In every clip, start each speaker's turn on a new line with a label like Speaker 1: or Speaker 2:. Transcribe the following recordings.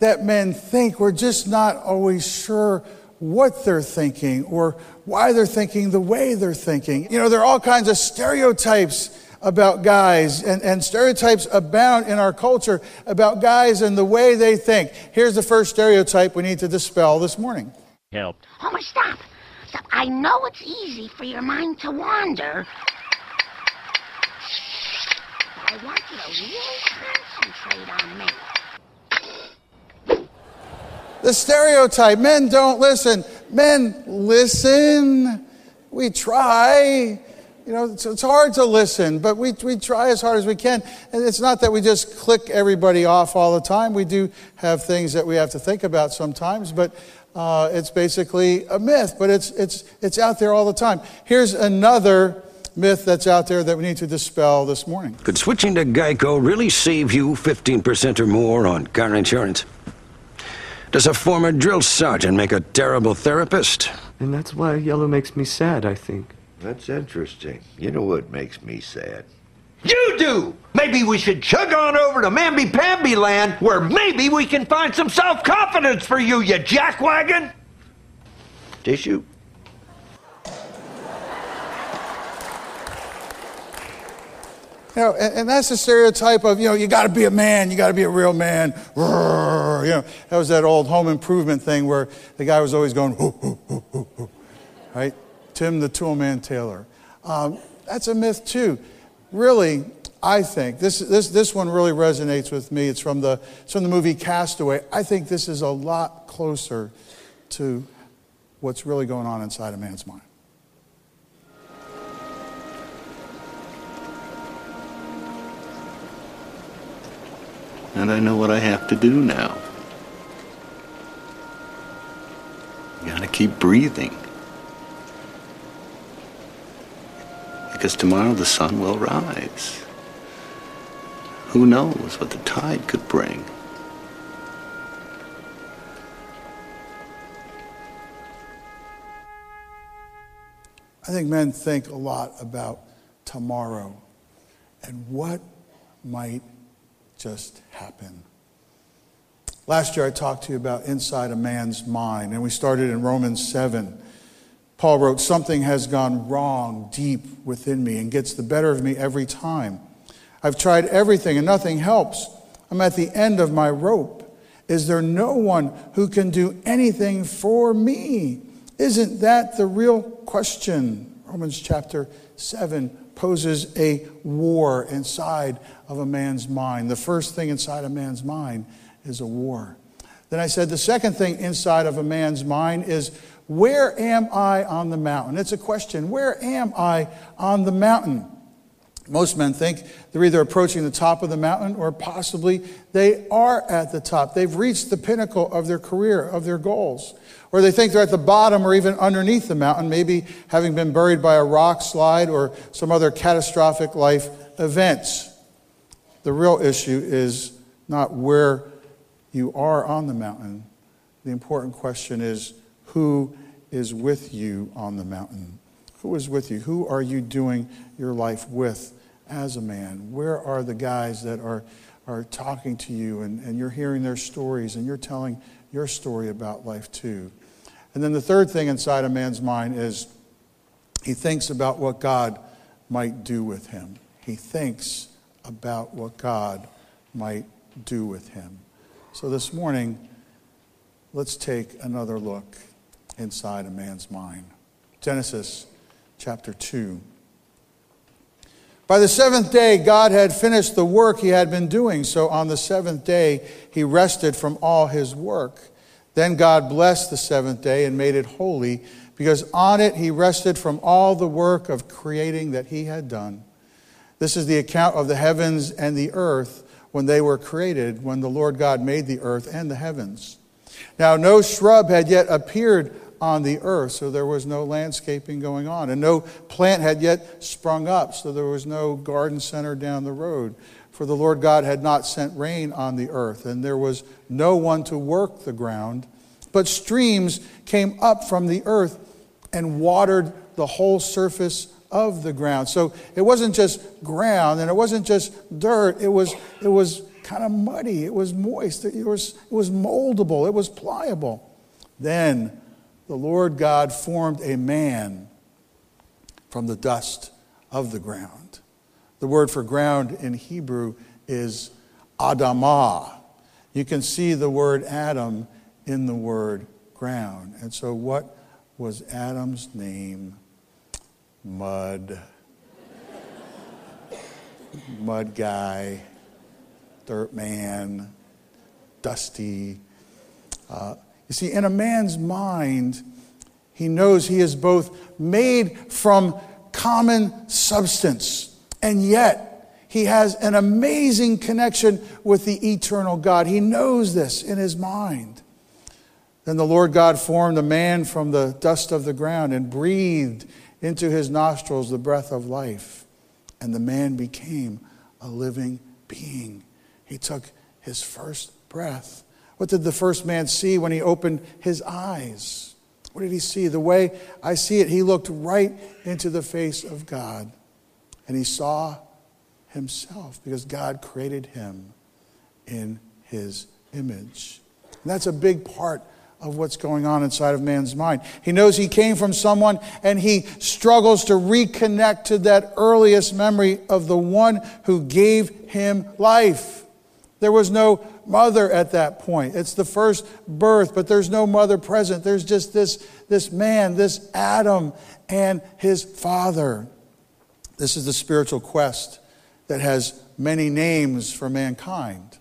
Speaker 1: We know that men think, we're just not always sure what they're thinking or why they're thinking the way they're thinking. You know, there are all kinds of stereotypes about guys, and, and stereotypes abound in our culture about guys and the way they think. Here's the first stereotype we need to dispel this morning.
Speaker 2: Help.
Speaker 3: Homer, stop. Stop. I know it's easy for your mind to wander. But I want you to really concentrate on me.
Speaker 1: The stereotype men don't listen. Men listen. We try. You know, it's, it's, hard to listen, but we, we try as hard as we can. And it's not that we just click everybody off all the time. We do have things that we have to think about sometimes, but uh, it's basically a myth, but it's, it's, it's out there all the time. Here's another myth that's out there that we need to dispel this morning.
Speaker 4: Could switching to Geico really save you 15% or more on car insurance? Does a former drill sergeant make a terrible therapist?
Speaker 5: And that's why yellow makes me sad, I think.
Speaker 6: That's interesting. You know what makes me sad?
Speaker 7: You do! Maybe we should chug on over to Mamby Pamby land where maybe we can find some self confidence for you, you jackwagon!
Speaker 6: Tissue?
Speaker 1: You know, and, and, that's the stereotype of, you know, you got to be a man, you got to be a real man. You know, that was that old home improvement thing where the guy was always going, hoo, hoo, hoo, right? Tim the Toolman Taylor. Um, that's a myth too. Really, I think this, this, this one really resonates with me. It's from, the, it's from the movie Castaway. I think this is a lot closer to what's really going on inside a man's mind.
Speaker 8: And I know what I have to do now. You gotta keep breathing. because tomorrow the sun will rise. Who knows what the tide could bring?
Speaker 1: I think men think a lot about tomorrow and what might just happen. Last year I talked to you about inside a man's mind, and we started in Romans 7 Paul wrote, Something has gone wrong deep within me and gets the better of me every time. I've tried everything and nothing helps. I'm at the end of my rope. Is there no one who can do anything for me? Isn't that the real question? Romans chapter 7 poses a war inside of a man's mind. The first thing inside a man's mind is a war. Then I said the second thing inside of a man's mind is where am I on the mountain? It's a question. Where am I on the mountain? Most men think they're either approaching the top of the mountain or possibly they are at the top. They've reached the pinnacle of their career, of their goals. Or they think they're at the bottom or even underneath the mountain, maybe having been buried by a rock slide or some other catastrophic life events. The real issue is not where you are on the mountain. The important question is who is with you on the mountain? Who is with you? Who are you doing your life with as a man? Where are the guys that are, are talking to you and, and you're hearing their stories and you're telling your story about life too? And then the third thing inside a man's mind is he thinks about what God might do with him. He thinks about what God might do with him. So this morning, let's take another look inside a man's mind. Genesis chapter 2. By the seventh day, God had finished the work he had been doing. So on the seventh day, he rested from all his work. Then God blessed the seventh day and made it holy, because on it he rested from all the work of creating that he had done. This is the account of the heavens and the earth when they were created, when the Lord God made the earth and the heavens. Now, no shrub had yet appeared on the earth, so there was no landscaping going on. And no plant had yet sprung up, so there was no garden center down the road. For the Lord God had not sent rain on the earth, and there was no one to work the ground. But streams came up from the earth and watered the whole surface of the ground. So it wasn't just ground and it wasn't just dirt, it was, it was kind of muddy, it was moist, it was, it was moldable, it was pliable. Then the Lord God formed a man from the dust of the ground. The word for ground in Hebrew is Adamah. You can see the word Adam in the word ground. And so, what was Adam's name? Mud. Mud guy, dirt man, dusty. Uh, you see, in a man's mind, he knows he is both made from common substance, and yet he has an amazing connection with the eternal God. He knows this in his mind. Then the Lord God formed a man from the dust of the ground and breathed into his nostrils the breath of life, and the man became a living being. He took his first breath. What did the first man see when he opened his eyes? What did he see? The way I see it, he looked right into the face of God and he saw himself because God created him in his image. And that's a big part of what's going on inside of man's mind. He knows he came from someone and he struggles to reconnect to that earliest memory of the one who gave him life. There was no mother at that point. It's the first birth, but there's no mother present. There's just this, this man, this Adam, and his father. This is the spiritual quest that has many names for mankind,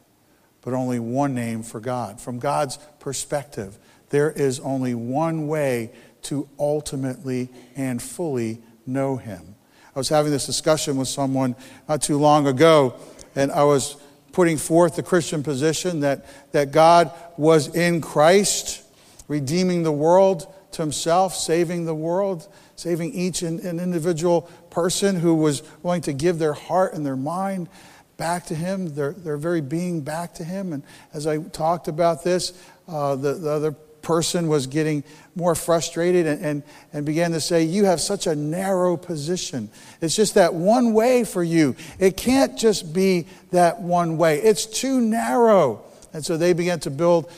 Speaker 1: but only one name for God. From God's perspective, there is only one way to ultimately and fully know Him. I was having this discussion with someone not too long ago, and I was putting forth the Christian position that, that God was in Christ, redeeming the world to Himself, saving the world, saving each an individual person who was willing to give their heart and their mind back to Him, their, their very being back to Him. And as I talked about this, uh, the, the other person was getting more frustrated and, and, and, began to say, You have such a narrow position. It's just that one way for you. It can't just be that one way, it's too narrow. And so they began to build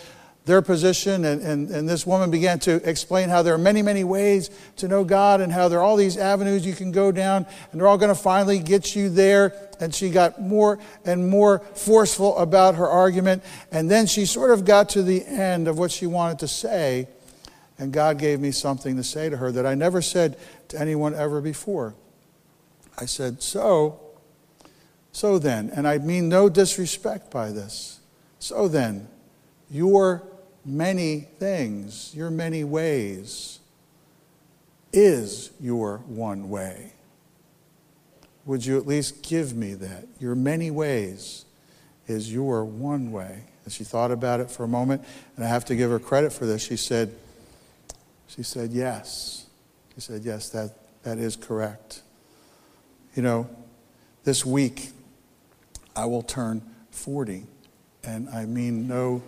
Speaker 1: their position, and, and, and this woman began to explain how there are many, many ways to know God and how there are all these avenues you can go down, and they're all going to finally get you there. And she got more and more forceful about her argument. And then she sort of got to the end of what she wanted to say, and God gave me something to say to her that I never said to anyone ever before. I said, So, so then, and I mean no disrespect by this, so then, your many things, your many ways, is your one way. Would you at least give me that? Your many ways is your one way. And she thought about it for a moment, and I have to give her credit for this. She said, she said, yes. She said, yes, that, that is correct. You know, this week I will turn 40, and I mean no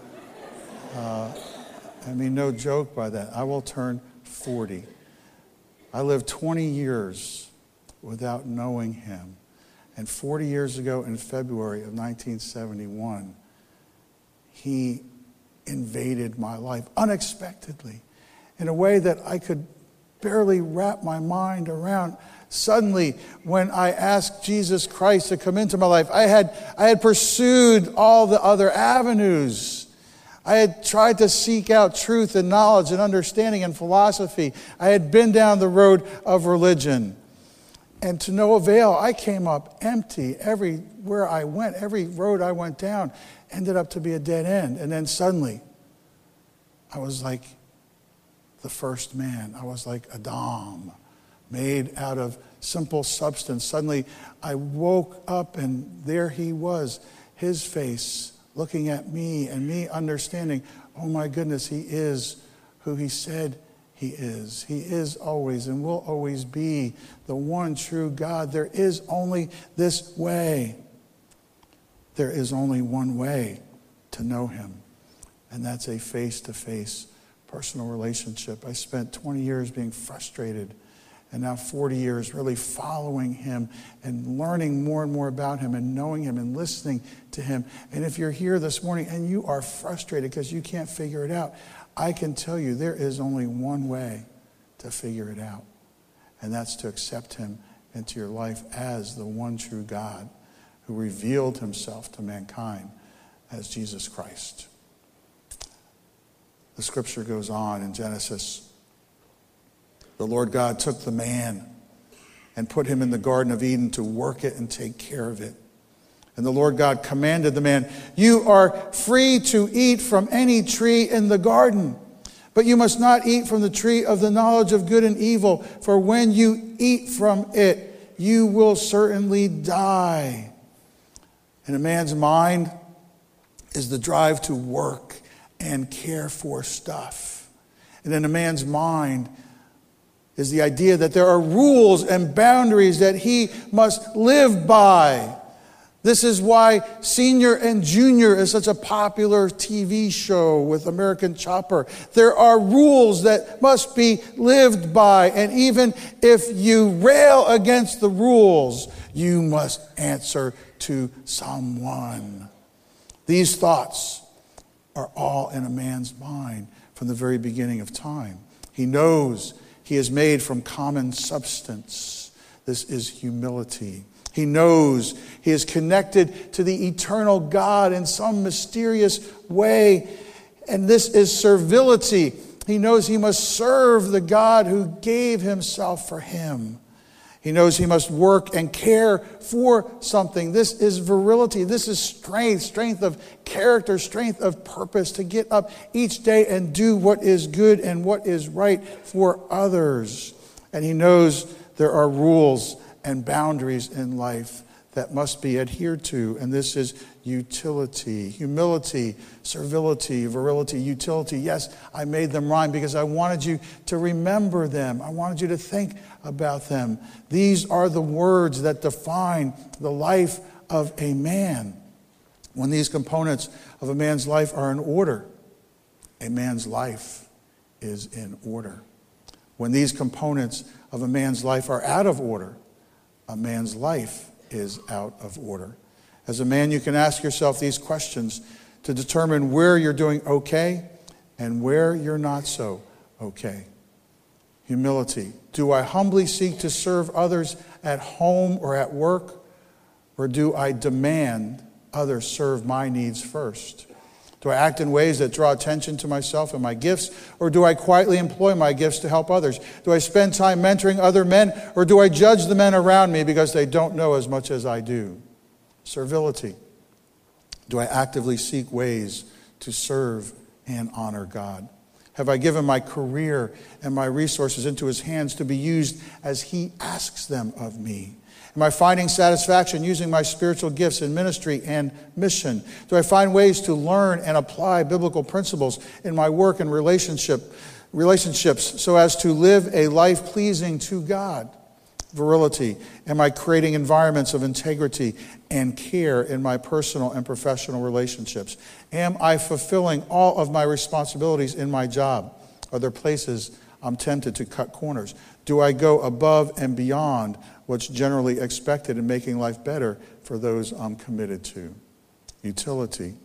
Speaker 1: uh, I mean, no joke by that. I will turn 40. I lived 20 years without knowing him. And 40 years ago, in February of 1971, he invaded my life unexpectedly in a way that I could barely wrap my mind around. Suddenly, when I asked Jesus Christ to come into my life, I had, I had pursued all the other avenues I had tried to seek out truth and knowledge and understanding and philosophy. I had been down the road of religion. And to no avail, I came up empty. Everywhere I went, every road I went down ended up to be a dead end. And then suddenly, I was like the first man. I was like Adam, made out of simple substance. Suddenly, I woke up and there he was, his face looking at me and me understanding, oh my goodness, he is who he said he is. He is always and will always be the one true God. There is only this way. There is only one way to know him, and that's a face to face personal relationship. I spent 20 years being frustrated and now 40 years really following him and learning more and more about him and knowing him and listening to him. And if you're here this morning and you are frustrated because you can't figure it out, I can tell you there is only one way to figure it out, and that's to accept him into your life as the one true God who revealed himself to mankind as Jesus Christ. The scripture goes on in Genesis. The Lord God took the man and put him in the Garden of Eden to work it and take care of it. And the Lord God commanded the man, You are free to eat from any tree in the garden, but you must not eat from the tree of the knowledge of good and evil, for when you eat from it, you will certainly die. In a man's mind is the drive to work and care for stuff. And in a man's mind is the idea that there are rules and boundaries that he must live by. This is why Senior and Junior is such a popular TV show with American Chopper. There are rules that must be lived by, and even if you rail against the rules, you must answer to someone. These thoughts are all in a man's mind from the very beginning of time. He knows he is made from common substance. This is humility. He knows he is connected to the eternal God in some mysterious way, and this is servility. He knows he must serve the God who gave himself for him. He knows he must work and care for something. This is virility. This is strength, strength of character, strength of purpose to get up each day and do what is good and what is right for others. And he knows there are rules and boundaries in life that must be adhered to. And this is utility, humility, servility, virility, utility. Yes, I made them rhyme because I wanted you to remember them. I wanted you to think about them. These are the words that define the life of a man. When these components of a man's life are in order, a man's life is in order. When these components of a man's life are out of order, a man's life is out of order. As a man, you can ask yourself these questions to determine where you're doing okay and where you're not so okay. Humility. Do I humbly seek to serve others at home or at work? Or do I demand others serve my needs first? Do I act in ways that draw attention to myself and my gifts? Or do I quietly employ my gifts to help others? Do I spend time mentoring other men? Or do I judge the men around me because they don't know as much as I do? Servility. Do I actively seek ways to serve and honor God? Have I given my career and my resources into his hands to be used as he asks them of me? Am I finding satisfaction using my spiritual gifts in ministry and mission? Do I find ways to learn and apply biblical principles in my work and relationship, relationships so as to live a life pleasing to God? Virility. Am I creating environments of integrity and care in my personal and professional relationships? Am I fulfilling all of my responsibilities in my job? Are there places I'm tempted to cut corners? Do I go above and beyond what's generally expected in making life better for those I'm committed to. Utility.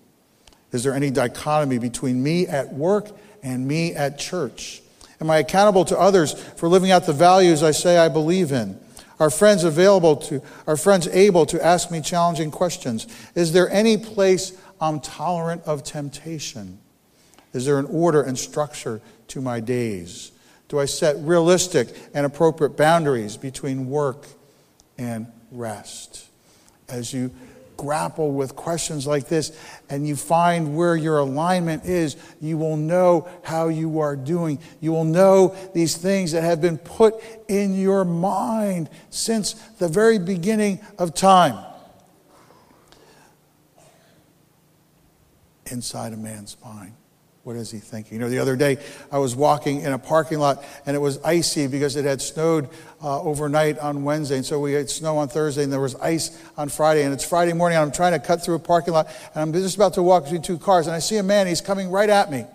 Speaker 1: Is there any dichotomy between me at work and me at church? Am I accountable to others for living out the values I say I believe in? Are friends available to are friends able to ask me challenging questions? Is there any place I'm tolerant of temptation? Is there an order and structure to my days? Do I set realistic and appropriate boundaries between work and rest. As you grapple with questions like this and you find where your alignment is, you will know how you are doing. You will know these things that have been put in your mind since the very beginning of time. Inside a man's mind. What is he thinking? You know, the other day I was walking in a parking lot and it was icy because it had snowed uh, overnight on Wednesday. And so we had snow on Thursday and there was ice on Friday. And it's Friday morning and I'm trying to cut through a parking lot and I'm just about to walk between two cars and I see a man, he's coming right at me.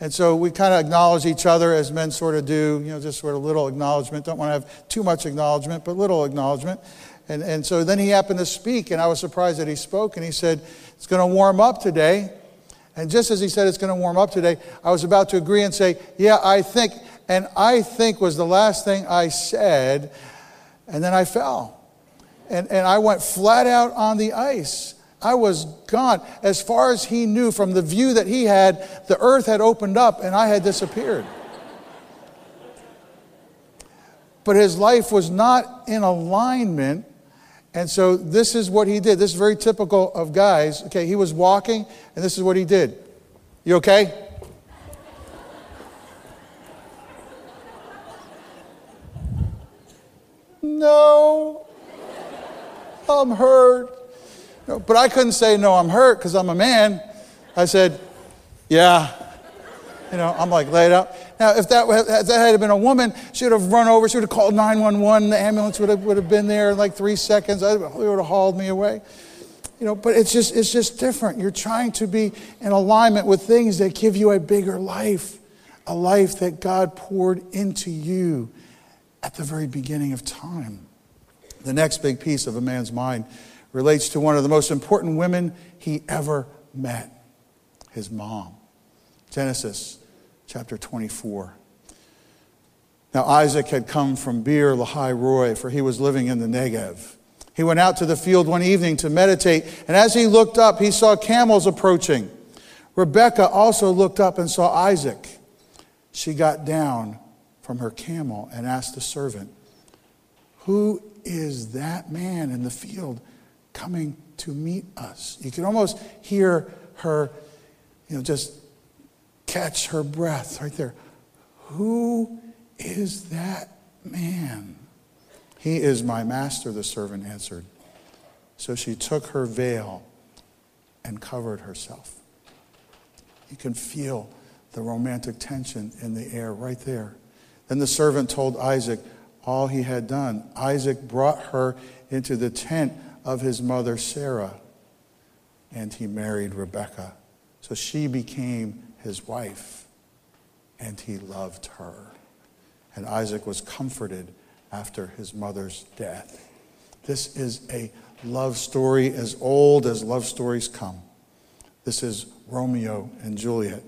Speaker 1: And so we kind of acknowledge each other as men sort of do, you know, just sort of little acknowledgement. Don't want to have too much acknowledgement, but little acknowledgement. And, and so then he happened to speak, and I was surprised that he spoke, and he said, It's going to warm up today. And just as he said it's going to warm up today, I was about to agree and say, Yeah, I think. And I think was the last thing I said. And then I fell. And, and I went flat out on the ice. I was gone. As far as he knew from the view that he had, the earth had opened up and I had disappeared. But his life was not in alignment. And so this is what he did. This is very typical of guys. Okay, he was walking, and this is what he did. You okay? No, I'm hurt. No, but I couldn't say, no, I'm hurt because I'm a man. I said, yeah. You know, I'm like laid out. Now, if that, if that had been a woman, she would have run over, she would have called 911, the ambulance would have, would have been there in like three seconds, they would have hauled me away. You know, but it's just, it's just different. You're trying to be in alignment with things that give you a bigger life, a life that God poured into you at the very beginning of time. The next big piece of a man's mind relates to one of the most important women he ever met his mom. Genesis chapter 24. Now, Isaac had come from Beer Lahai Roi, for he was living in the Negev. He went out to the field one evening to meditate, and as he looked up, he saw camels approaching. Rebekah also looked up and saw Isaac. She got down from her camel and asked the servant, Who is that man in the field coming to meet us? You can almost hear her, you know, just catch her breath right there. Who is that man? He is my master, the servant answered. So she took her veil and covered herself. You can feel the romantic tension in the air right there. Then the servant told Isaac all he had done. Isaac brought her into the tent of his mother Sarah, and he married Rebekah. So she became his wife, and he loved her. And Isaac was comforted after his mother's death. This is a love story as old as love stories come. This is Romeo and Juliet.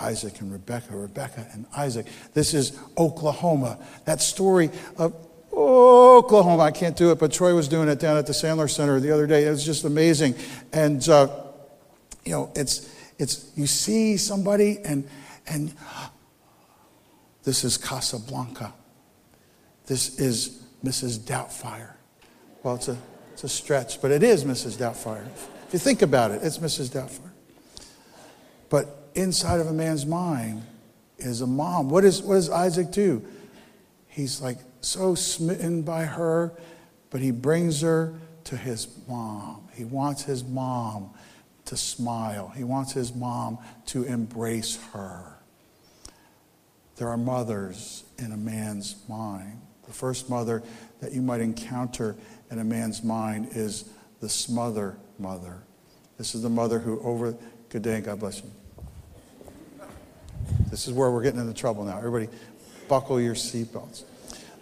Speaker 1: Isaac and Rebecca, Rebecca and Isaac. This is Oklahoma. That story of Oklahoma. I can't do it, but Troy was doing it down at the Sandler Center the other day. It was just amazing. And, uh, you know, it's, it's, you see somebody and, and this is Casablanca. This is Mrs. Doubtfire. Well, it's a, it's a stretch, but it is Mrs. Doubtfire. If you think about it, it's Mrs. Doubtfire. But inside of a man's mind is a mom. What, is, what does Isaac do? He's like so smitten by her, but he brings her to his mom. He wants his mom to smile, he wants his mom to embrace her. There are mothers in a man's mind. The first mother that you might encounter in a man's mind is the smother mother. This is the mother who over, good day and God bless you. This is where we're getting into trouble now. Everybody, buckle your seatbelts.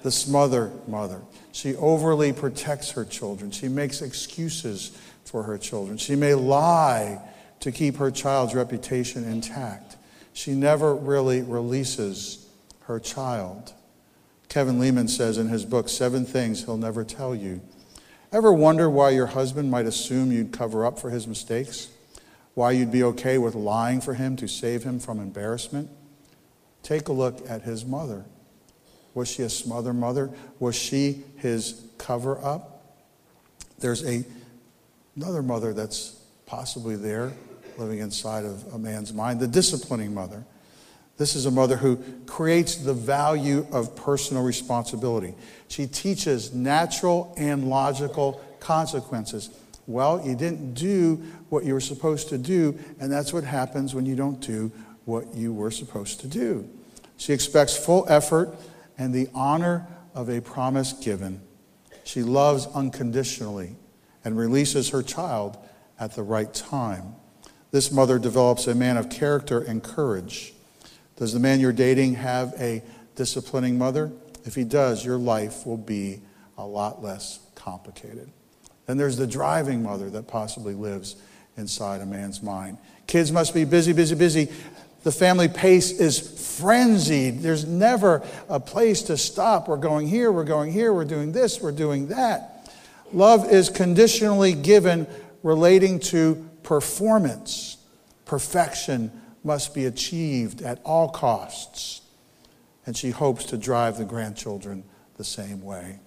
Speaker 1: The smother mother. She overly protects her children. She makes excuses for her children. She may lie to keep her child's reputation intact. She never really releases her child. Kevin Leman says in his book, Seven Things He'll Never Tell You. Ever wonder why your husband might assume you'd cover up for his mistakes? Why you'd be okay with lying for him to save him from embarrassment? Take a look at his mother. Was she a smother mother? Was she his cover up? There's a, another mother that's possibly there living inside of a man's mind, the disciplining mother. This is a mother who creates the value of personal responsibility. She teaches natural and logical consequences. Well, you didn't do what you were supposed to do, and that's what happens when you don't do what you were supposed to do. She expects full effort and the honor of a promise given. She loves unconditionally and releases her child at the right time. This mother develops a man of character and courage. Does the man you're dating have a disciplining mother? If he does, your life will be a lot less complicated. Then there's the driving mother that possibly lives inside a man's mind. Kids must be busy, busy, busy. The family pace is frenzied. There's never a place to stop. We're going here, we're going here, we're doing this, we're doing that. Love is conditionally given relating to performance. Perfection must be achieved at all costs. And she hopes to drive the grandchildren the same way.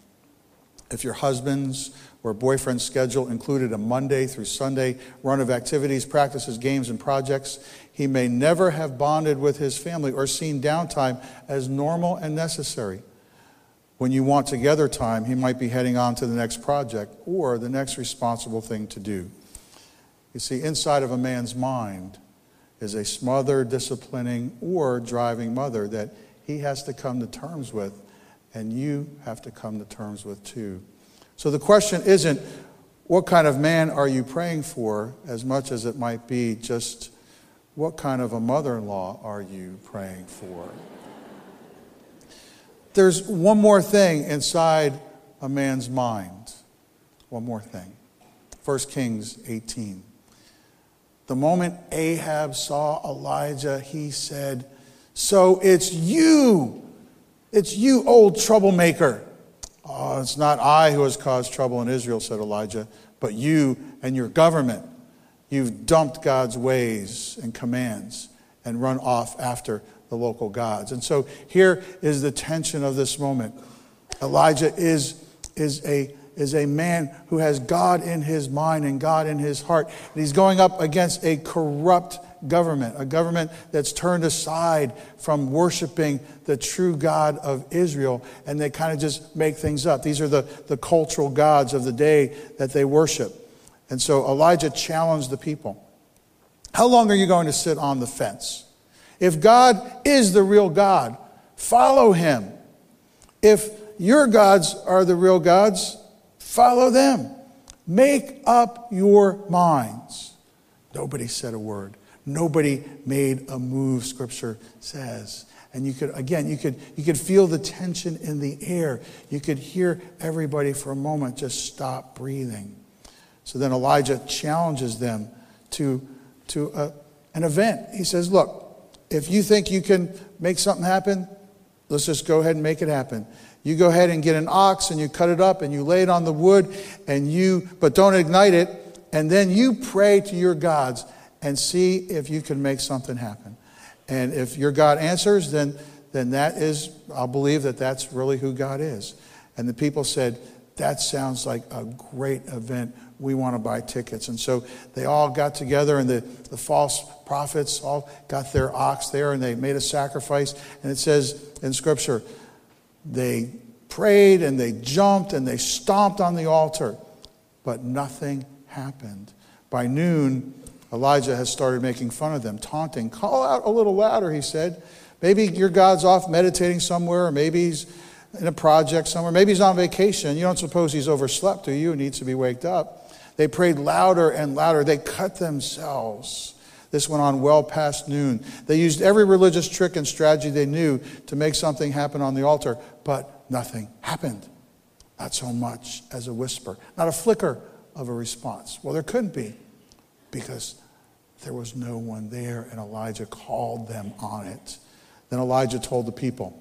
Speaker 1: If your husband's or boyfriend's schedule included a Monday through Sunday run of activities, practices, games, and projects, he may never have bonded with his family or seen downtime as normal and necessary. When you want together time, he might be heading on to the next project or the next responsible thing to do. You see, inside of a man's mind is a smothered, disciplining, or driving mother that he has to come to terms with, and you have to come to terms with too. So the question isn't, what kind of man are you praying for, as much as it might be just, what kind of a mother in law are you praying for? There's one more thing inside a man's mind. One more thing. 1 Kings 18. The moment Ahab saw Elijah, he said, So it's you. It's you, old troublemaker. Oh, it's not I who has caused trouble in Israel, said Elijah, but you and your government. You've dumped God's ways and commands and run off after the local gods. And so here is the tension of this moment. Elijah is, is, a, is a man who has God in his mind and God in his heart. And he's going up against a corrupt government, a government that's turned aside from worshiping the true God of Israel, and they kind of just make things up. These are the, the cultural gods of the day that they worship. And so Elijah challenged the people How long are you going to sit on the fence? If God is the real God, follow him. If your gods are the real gods, follow them. Make up your minds. Nobody said a word. Nobody made a move, scripture says. And you could, again, you could, you could feel the tension in the air. You could hear everybody for a moment just stop breathing. So then Elijah challenges them to, to a, an event. He says, Look, if you think you can make something happen, let's just go ahead and make it happen. You go ahead and get an ox and you cut it up and you lay it on the wood and you, but don't ignite it. And then you pray to your gods and see if you can make something happen. And if your God answers, then, then that is, I'll believe that that's really who God is. And the people said, That sounds like a great event. We want to buy tickets. And so they all got together, and the, the false prophets all got their ox there, and they made a sacrifice. And it says in Scripture, they prayed and they jumped and they stomped on the altar, but nothing happened. By noon, Elijah has started making fun of them, taunting. Call out a little louder, he said. Maybe your God's off meditating somewhere, or maybe he's in a project somewhere. Maybe he's on vacation. You don't suppose he's overslept, do you? He needs to be waked up. They prayed louder and louder. They cut themselves. This went on well past noon. They used every religious trick and strategy they knew to make something happen on the altar, but nothing happened. Not so much as a whisper, not a flicker of a response. Well, there couldn't be because there was no one there, and Elijah called them on it. Then Elijah told the people,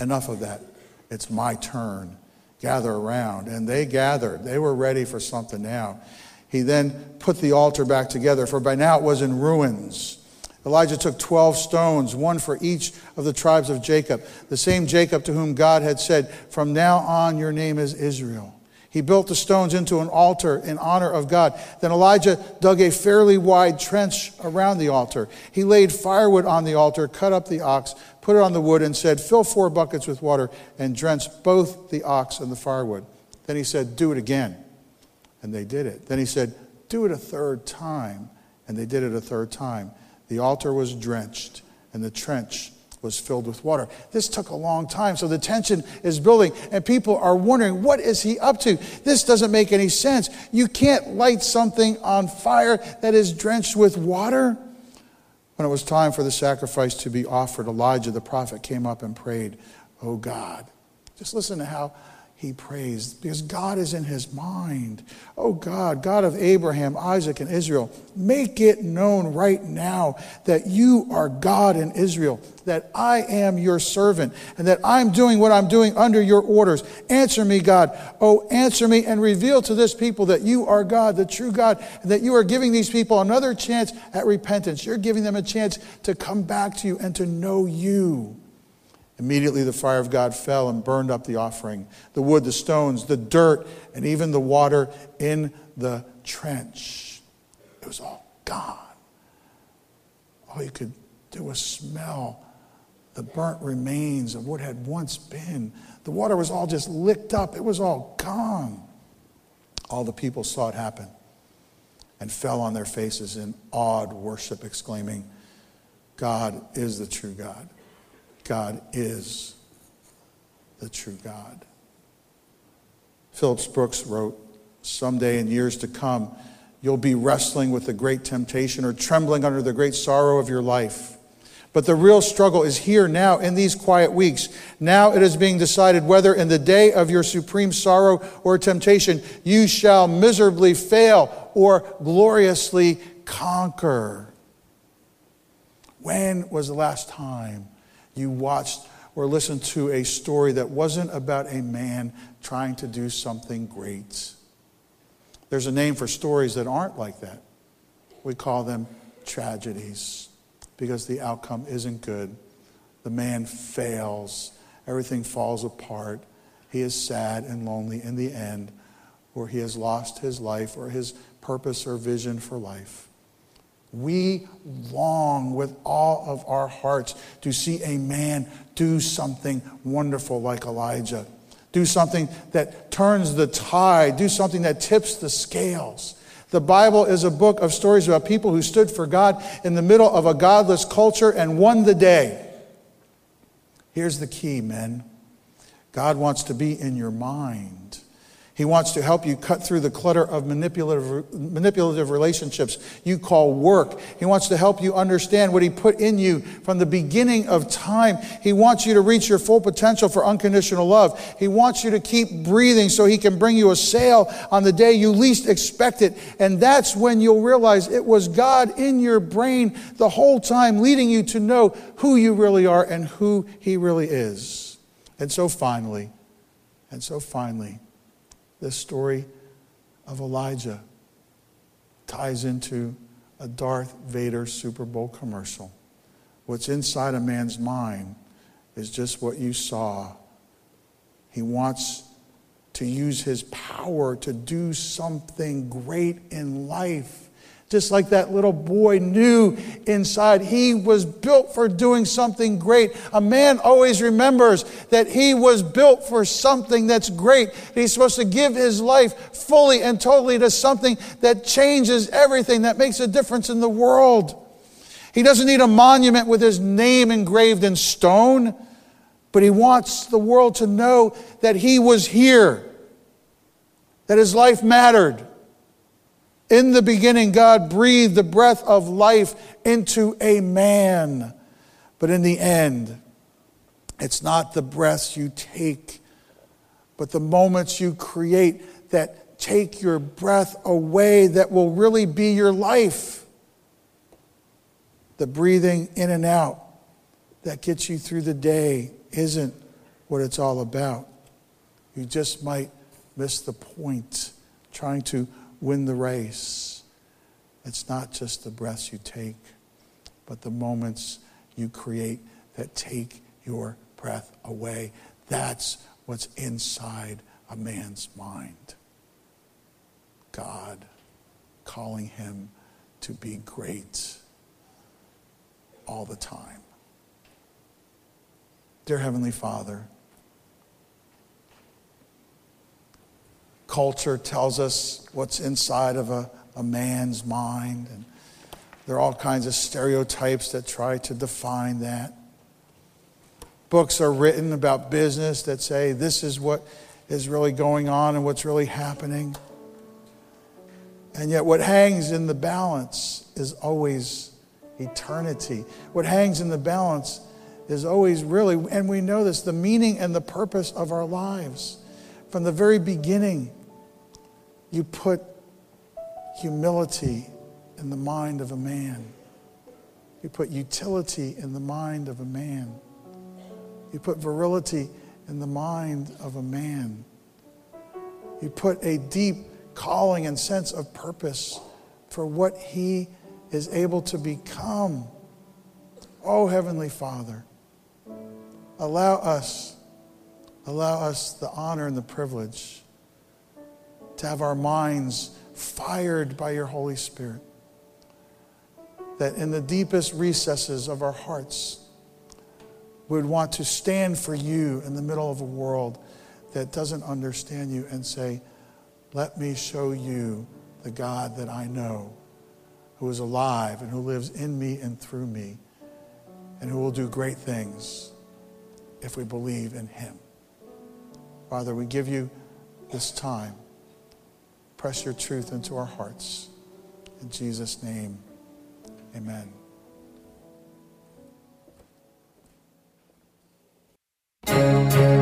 Speaker 1: Enough of that. It's my turn. Gather around. And they gathered. They were ready for something now. He then put the altar back together, for by now it was in ruins. Elijah took 12 stones, one for each of the tribes of Jacob, the same Jacob to whom God had said, From now on your name is Israel. He built the stones into an altar in honor of God. Then Elijah dug a fairly wide trench around the altar. He laid firewood on the altar, cut up the ox, put it on the wood, and said, Fill four buckets with water and drench both the ox and the firewood. Then he said, Do it again. And they did it. Then he said, Do it a third time. And they did it a third time. The altar was drenched, and the trench was filled with water. This took a long time, so the tension is building, and people are wondering, what is he up to? This doesn't make any sense. You can't light something on fire that is drenched with water. When it was time for the sacrifice to be offered, Elijah the prophet came up and prayed, Oh God. Just listen to how he prays because God is in his mind. Oh God, God of Abraham, Isaac, and Israel, make it known right now that you are God in Israel, that I am your servant, and that I'm doing what I'm doing under your orders. Answer me, God. Oh, answer me and reveal to this people that you are God, the true God, and that you are giving these people another chance at repentance. You're giving them a chance to come back to you and to know you. Immediately the fire of God fell and burned up the offering, the wood, the stones, the dirt, and even the water in the trench. It was all gone. All you could do was smell the burnt remains of what had once been. The water was all just licked up, it was all gone. All the people saw it happen and fell on their faces in awed worship, exclaiming, God is the true God. God is the true God. Phillips Brooks wrote, Someday in years to come, you'll be wrestling with the great temptation or trembling under the great sorrow of your life. But the real struggle is here now in these quiet weeks. Now it is being decided whether in the day of your supreme sorrow or temptation you shall miserably fail or gloriously conquer. When was the last time you watched or listened to a story that wasn't about a man trying to do something great. There's a name for stories that aren't like that. We call them tragedies because the outcome isn't good. The man fails, everything falls apart. He is sad and lonely in the end, or he has lost his life or his purpose or vision for life. We long with all of our hearts to see a man do something wonderful like Elijah, do something that turns the tide, do something that tips the scales. The Bible is a book of stories about people who stood for God in the middle of a godless culture and won the day. Here's the key, men God wants to be in your mind. He wants to help you cut through the clutter of manipulative, manipulative relationships you call work. He wants to help you understand what He put in you from the beginning of time. He wants you to reach your full potential for unconditional love. He wants you to keep breathing so He can bring you a sail on the day you least expect it. And that's when you'll realize it was God in your brain the whole time, leading you to know who you really are and who He really is. And so finally, and so finally, the story of Elijah ties into a Darth Vader Super Bowl commercial. What's inside a man's mind is just what you saw. He wants to use his power to do something great in life. Just like that little boy knew inside, he was built for doing something great. A man always remembers that he was built for something that's great. He's supposed to give his life fully and totally to something that changes everything, that makes a difference in the world. He doesn't need a monument with his name engraved in stone, but he wants the world to know that he was here, that his life mattered in the beginning, God breathed the breath of life into a man. But in the end, it's not the breaths you take, but the moments you create that take your breath away that will really be your life. The breathing in and out that gets you through the day isn't what it's all about. You just might miss the point trying to win the race. It's not just the breaths you take, but the moments you create that take your breath away. That's what's inside a man's mind. God calling him to be great all the time. Dear Heavenly Father, culture tells us what's inside of a, a man's mind. And there are all kinds of stereotypes that try to define that. books are written about business that say this is what is really going on and what's really happening. And yet, what hangs in the balance is always eternity. What hangs in the balance is always really, and we know this, the meaning and the purpose of our lives. From the very beginning, you put humility in the mind of a man. You put utility in the mind of a man. You put virility in the mind of a man. You put a deep calling and sense of purpose for what he is able to become. Oh, Heavenly Father, allow us, allow us the honor and the privilege to have our minds fired by your Holy Spirit. That in the deepest recesses of our hearts, we would want to stand for you in the middle of a world that doesn't understand you and say, Let me show you the God that I know, who is alive and who lives in me and through me, and who will do great things if we believe in him. Father, we give you this time. Press your truth into our hearts. In Jesus' name, amen. Thank you.